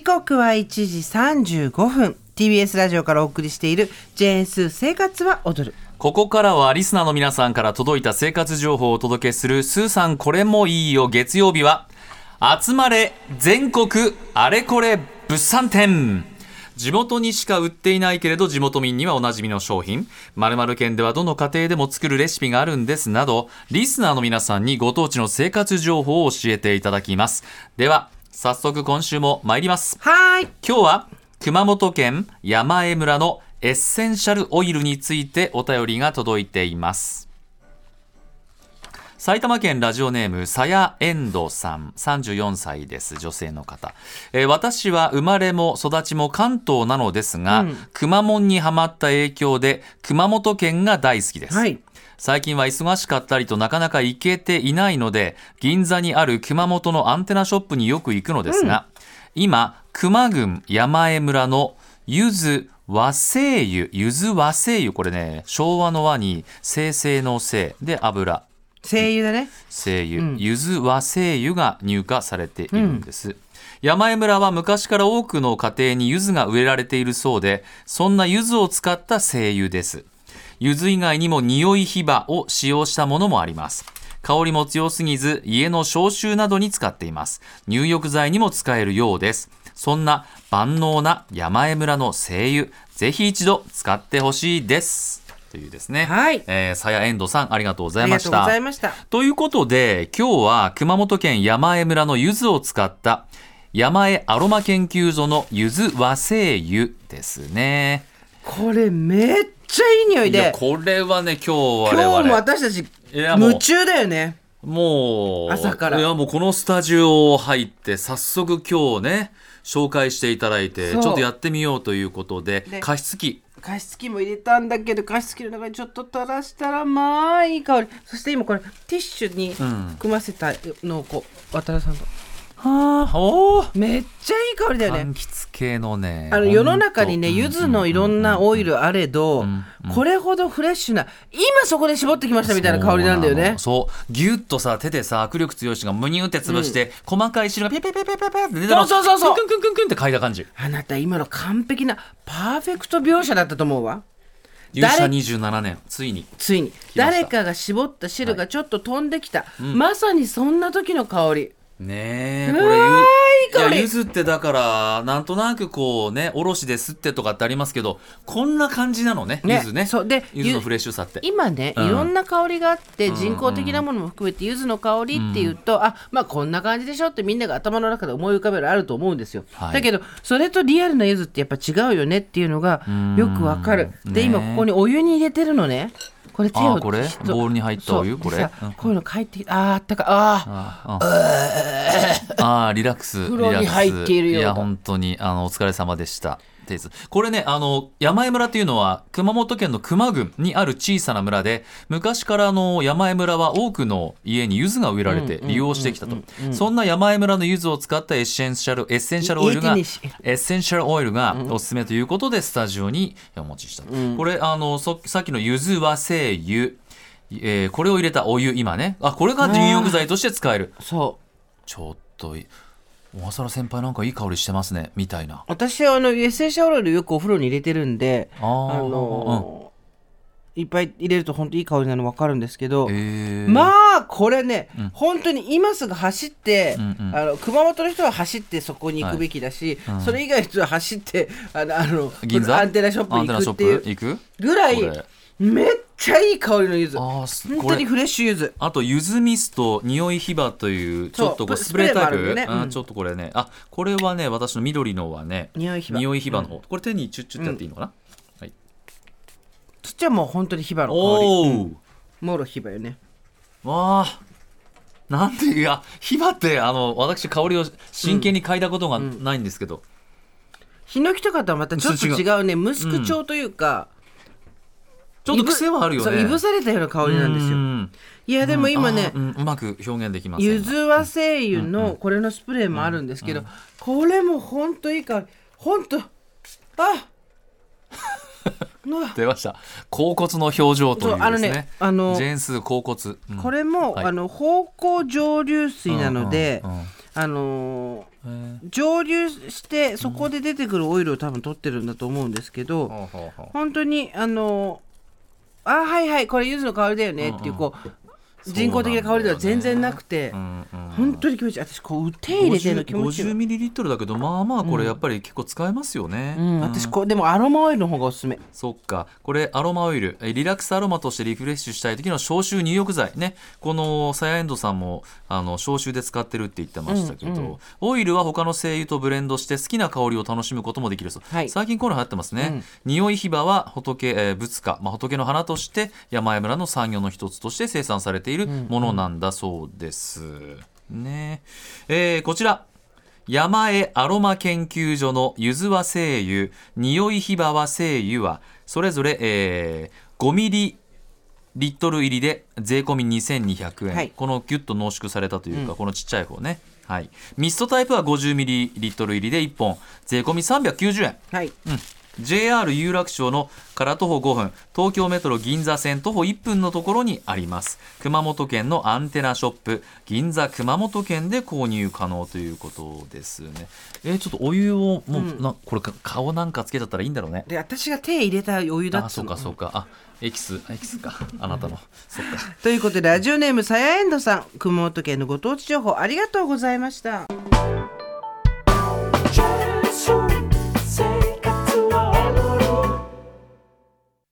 時刻は1時35分。TBS ラジオからお送りしている「ジェーンスー生活は踊る」ここからはリスナーの皆さんから届いた生活情報をお届けするスーさんこれもいいよ月曜日は集まれ全国あれこれ物産展。地元にしか売っていないけれど地元民にはおなじみの商品。〇〇県ではどの家庭でも作るレシピがあるんですなどリスナーの皆さんにご当地の生活情報を教えていただきます。では早速今週も参ります。はーい。今日は熊本県山江村のエッセンシャルオイルについてお便りが届いています埼玉県ラジオネームさやえんどさん34歳です女性の方、えー私は生まれも育ちも関東なのですが、くまモンにはまった影響で熊本県が大好きです、はい。最近は忙しかったりとなかなか行けていないので銀座にある熊本のアンテナショップによく行くのですが、今熊郡山江村のゆず和製油ゆず和製油これね昭和の和に生成の生で油声優だね。精油、ゆず和精油が入荷されているんです、山江村は昔から多くの家庭に柚子が植えられているそうでそんな柚子を使った精油です。柚子以外にも匂いヒバを使用したものもあります。香りも強すぎず家の消臭などに使っています。入浴剤にも使えるようです。そんな万能な山江村の精油ぜひ一度使ってほしいですというですね。はい。えー、さやえんどさんありがとうござありがとういましたございました。ということで今日は熊本県山江村の柚子を使った山江アロマ研究所の柚子和精油ですね。これめっちゃいい匂いで。これはね今日我々。今日も私たち夢中だよねもう朝から。いやもうこのスタジオ入って早速今日ね紹介していただいてちょっとやってみようということでで加湿器。加湿器も入れたんだけど加湿器の中にちょっと垂らしたらまあいい香り。そして今これティッシュにん含ませたのをこう渡るさんとはあ。おー。めっちゃいい香りだよね。柑橘系のね。あの世の中にね柚子のいろんなオイルあれどんこれほどフレッシュな今そこで絞ってきましたみたいな香りなんだよね。そう。ギュッとさ手でさ握力強い人がムニューって潰して、細かい汁がペペペペペペって出てそうそうそうそう。クンクンクンクンって嗅いだ感じ。あなた今の完璧なパーフェクト描写だったと思うわ。入社27年。ついに。ついに。誰かが絞った汁がちょっと飛んできた、まさにそんな時の香りねえこれゆいや柚子ってだからなんとなくこうねおろしですってとかってありますけどこんな感じなのねね柚子ね。そうで柚子のフレッシュさって。今ね、うん。いろんな香りがあって人工的なものも含めて柚子の香りっていうと、あまあこんな感じでしょってみんなが頭の中で思い浮かべるあると思うんですよ、はい。だけどそれとリアルな柚子ってやっぱ違うよねっていうのがよくわかる。でね今ここにお湯に入れてるのねこれ手をこれ？ボウルに入ったお湯？これ？うん。こういうの帰ってきてあーあったかあー。ああリラックス風呂に入っているよいや本当にあのお疲れ様でしたですこれねあの山江村というのは熊本県の球磨郡にある小さな村で昔からあの山江村は多くの家に柚子が植えられて利用してきたと。そんな山江村の柚子を使ったエッセンシャルエッセンシャルオイルがエッセンシャルオイルがおすすめということでスタジオにお持ちした、これあのそさっきの柚子和精油。えーこれを入れたお湯今ね。あこれが入浴剤として使える。そう。ちょっとい小笠原先輩なんかいい香りしてますねみたいな。私はあのエッセンシャルオイルよくお風呂に入れてるんであーのーいっぱい入れると本当いい香りなの分かるんですけど、えー、まあこれね、本当に今すぐ走って、うんうんあの熊本の人は走ってそこに行くべきだし、それ以外の人は走ってあのあのアンテナショップに行くっていうぐらいめっちゃいい香りの柚子。本当にフレッシュ柚子。あと柚子ミスト匂いヒバというちょっとこうススプレータイプ？うん。あちょっとこれね。あこれはね私の緑のはね匂いヒバ。匂いヒバの方、これ手にチュッチュってやっていいのかな、はい、そっちはもう本当にヒバの香り。おお、もろヒバよね。わあ。なんでいやヒバってあの私香りを真剣に嗅いだことがないんですけど、ヒノキとかとはまたちょっと違うね。ムスク調というか、ちょっと癖はあるよね。そういぶされたような香りなんですよ。うん。いやでも今ね、うんうん。うまく表現できますゆず和精油のこれのスプレーもあるんですけど、これもほんといい香り。ほんと。あ 出ました。甲骨の表情というそうあのですねねあのジェーンスー甲骨、うん。これも、はい。あの芳香蒸留水なので、うんうんうんあの蒸留してそこで出てくるオイルを多分取ってるんだと思うんですけど、ほうほうほう。本当にあのあはいはいこれ柚子の香りだよねっていうこう、人工的な香りでは全然なくて、うんうん。本当に気持ちいい。私こう手入れてるの気持ちいい。50ミリリットルだけどまあまあこれやっぱり結構使えますよね、うん、私こうでもアロマオイルの方がおすすめ。そっか。これアロマオイル。えリラックスアロマとしてリフレッシュしたい時の消臭入浴剤ね。このサヤエンドさんもあの消臭で使ってるって言ってましたけど、オイルは他の精油とブレンドして好きな香りを楽しむこともできるそう、はい。最近こういうの流行ってますね、匂いヒバは仏、えー仏花、まあ、仏の花として山江村の産業の一つとして生産されているものなんだそうです、ね。えーこちら。山江アロマ研究所のゆず和精油匂いひばわ精油はそれぞれ、えー5ミリリットル入りで税込み2200円、はい。このギュッと濃縮されたというか、このちっちゃい方ね、はい、ミストタイプは50ミリリットル入りで1本税込み390円。はい、JR 有楽町のから徒歩5分東京メトロ銀座線徒歩1分のところにあります。熊本県のアンテナショップ銀座熊本県で購入可能ということですね。えーちょっとお湯をもう、なこれか顔なんかつけちゃったらいいんだろうね。で私が手入れたお湯だあそうかそうか。あエキスエキスか。あなたの。そっか。ということでラジオネームさやえんどさん熊本県のご当地情報ありがとうございました